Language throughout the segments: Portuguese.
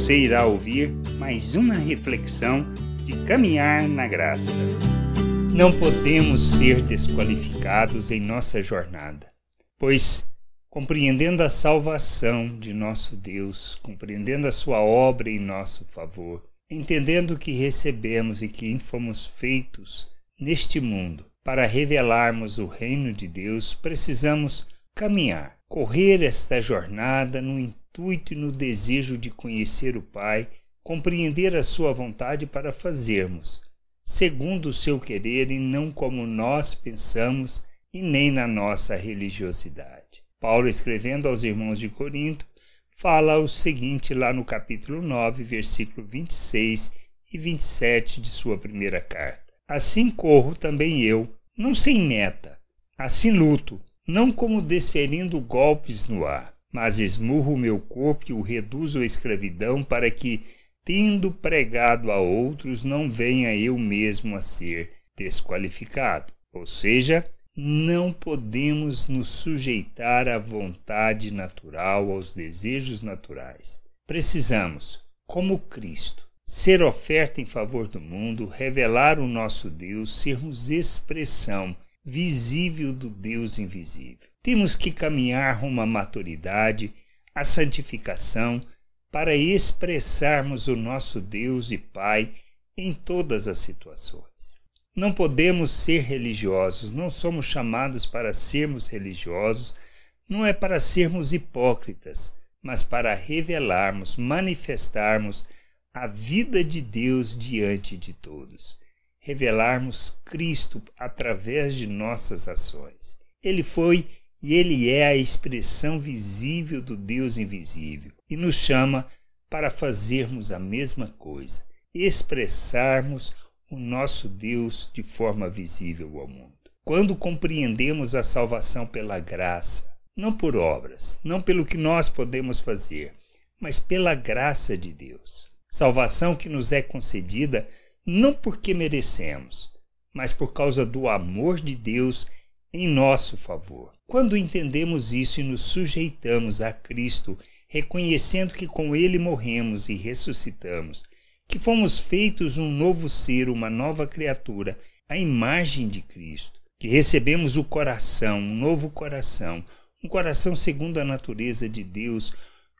Você irá ouvir mais uma reflexão de caminhar na graça. Não podemos ser desqualificados em nossa jornada, pois, compreendendo a salvação de nosso Deus, compreendendo a Sua obra em nosso favor, entendendo que recebemos e que fomos feitos neste mundo para revelarmos o reino de Deus, precisamos caminhar, correr esta jornada no intuito e no desejo de conhecer o Pai, compreender a Sua vontade para fazermos, segundo o seu querer e não como nós pensamos e nem na nossa religiosidade. Paulo, escrevendo aos irmãos de Corinto, fala o seguinte lá no capítulo 9, versículo 26 e 27 de sua primeira carta: Assim corro também eu, não sem meta, assim luto, não como desferindo golpes no ar, mas esmurro meu corpo e o reduzo à escravidão para que, tendo pregado a outros, não venha eu mesmo a ser desqualificado. Ou seja, não podemos nos sujeitar à vontade natural, aos desejos naturais. Precisamos, como Cristo, ser oferta em favor do mundo, revelar o nosso Deus, sermos expressão visível do Deus invisível. Temos que caminhar rumo à maturidade, à santificação, para expressarmos o nosso Deus e Pai em todas as situações. Não podemos ser religiosos, não somos chamados para sermos religiosos, não é para sermos hipócritas, mas para revelarmos, manifestarmos a vida de Deus diante de todos revelarmos Cristo através de nossas ações. Ele foi e ele é a expressão visível do Deus invisível e nos chama para fazermos a mesma coisa, expressarmos o nosso Deus de forma visível ao mundo. Quando compreendemos a salvação pela graça, não por obras, não pelo que nós podemos fazer, mas pela graça de Deus. Salvação que nos é concedida não porque merecemos, mas por causa do amor de Deus em nosso favor. Quando entendemos isso e nos sujeitamos a Cristo, reconhecendo que com Ele morremos e ressuscitamos, que fomos feitos um novo ser, uma nova criatura, a imagem de Cristo, que recebemos o coração, um novo coração, um coração segundo a natureza de Deus,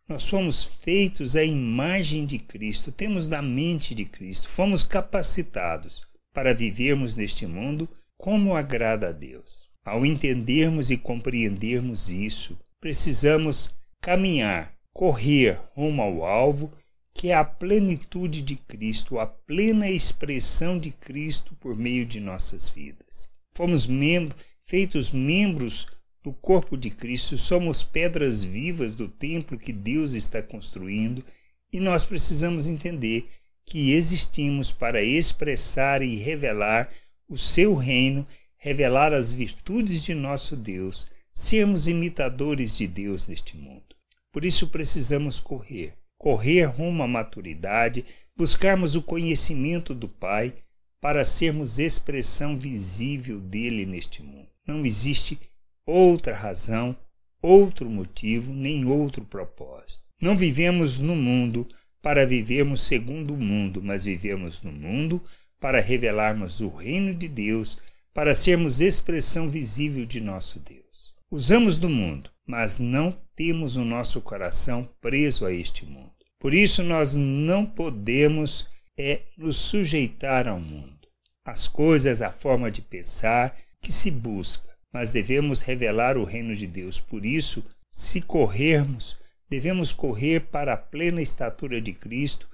nós fomos feitos à imagem de Cristo, temos da mente de Cristo, fomos capacitados para vivermos neste mundo como agrada a Deus. Ao entendermos e compreendermos isso, precisamos caminhar, correr rumo ao alvo, que é a plenitude de Cristo, a plena expressão de Cristo por meio de nossas vidas. Fomos membros, feitos membros do corpo de Cristo, somos pedras vivas do templo que Deus está construindo e nós precisamos entender que existimos para expressar e revelar o seu reino, revelar as virtudes de nosso Deus, sermos imitadores de Deus neste mundo. Por isso precisamos correr, correr rumo à maturidade, buscarmos o conhecimento do Pai para sermos expressão visível dele neste mundo. Não existe outra razão, outro motivo, nem outro propósito. Não vivemos no mundo para vivermos segundo o mundo, mas vivemos no mundo para revelarmos o reino de Deus, para sermos expressão visível de nosso Deus. Usamos do mundo, mas não temos o nosso coração preso a este mundo. Por isso nós não podemos é nos sujeitar ao mundo. As coisas, a forma de pensar que se busca mas devemos revelar o reino de Deus. Por isso, se corrermos, devemos correr para a plena estatura de Cristo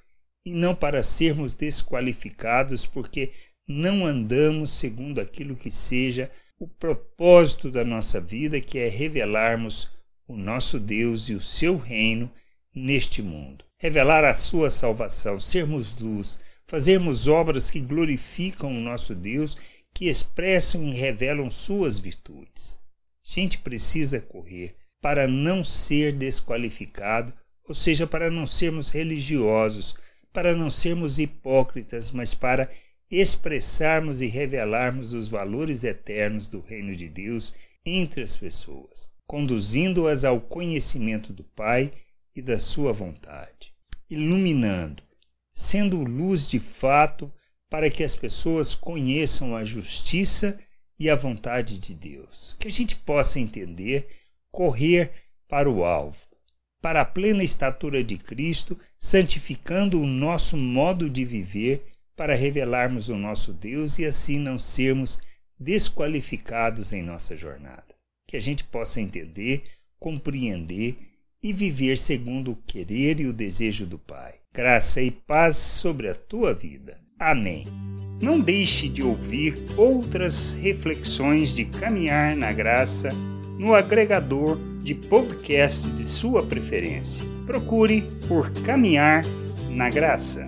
e não para sermos desqualificados, porque não andamos segundo aquilo que seja o propósito da nossa vida, que é revelarmos o nosso Deus e o seu reino neste mundo. Revelar a sua salvação, sermos luz, fazermos obras que glorificam o nosso Deus que expressam e revelam suas virtudes. A gente precisa correr para não ser desqualificado, ou seja, para não sermos religiosos, para não sermos hipócritas, mas para expressarmos e revelarmos os valores eternos do reino de Deus entre as pessoas, conduzindo-as ao conhecimento do Pai e da sua vontade. iluminando, sendo luz de fato para que as pessoas conheçam a justiça e a vontade de Deus. Que a gente possa entender, correr para o alvo, para a plena estatura de Cristo, santificando o nosso modo de viver para revelarmos o nosso Deus e assim não sermos desqualificados em nossa jornada. Que a gente possa entender, compreender e viver segundo o querer e o desejo do Pai. Graça e paz sobre a tua vida. Amém. Não deixe de ouvir outras reflexões de caminhar na graça no agregador de podcast de sua preferência. Procure por Caminhar na Graça.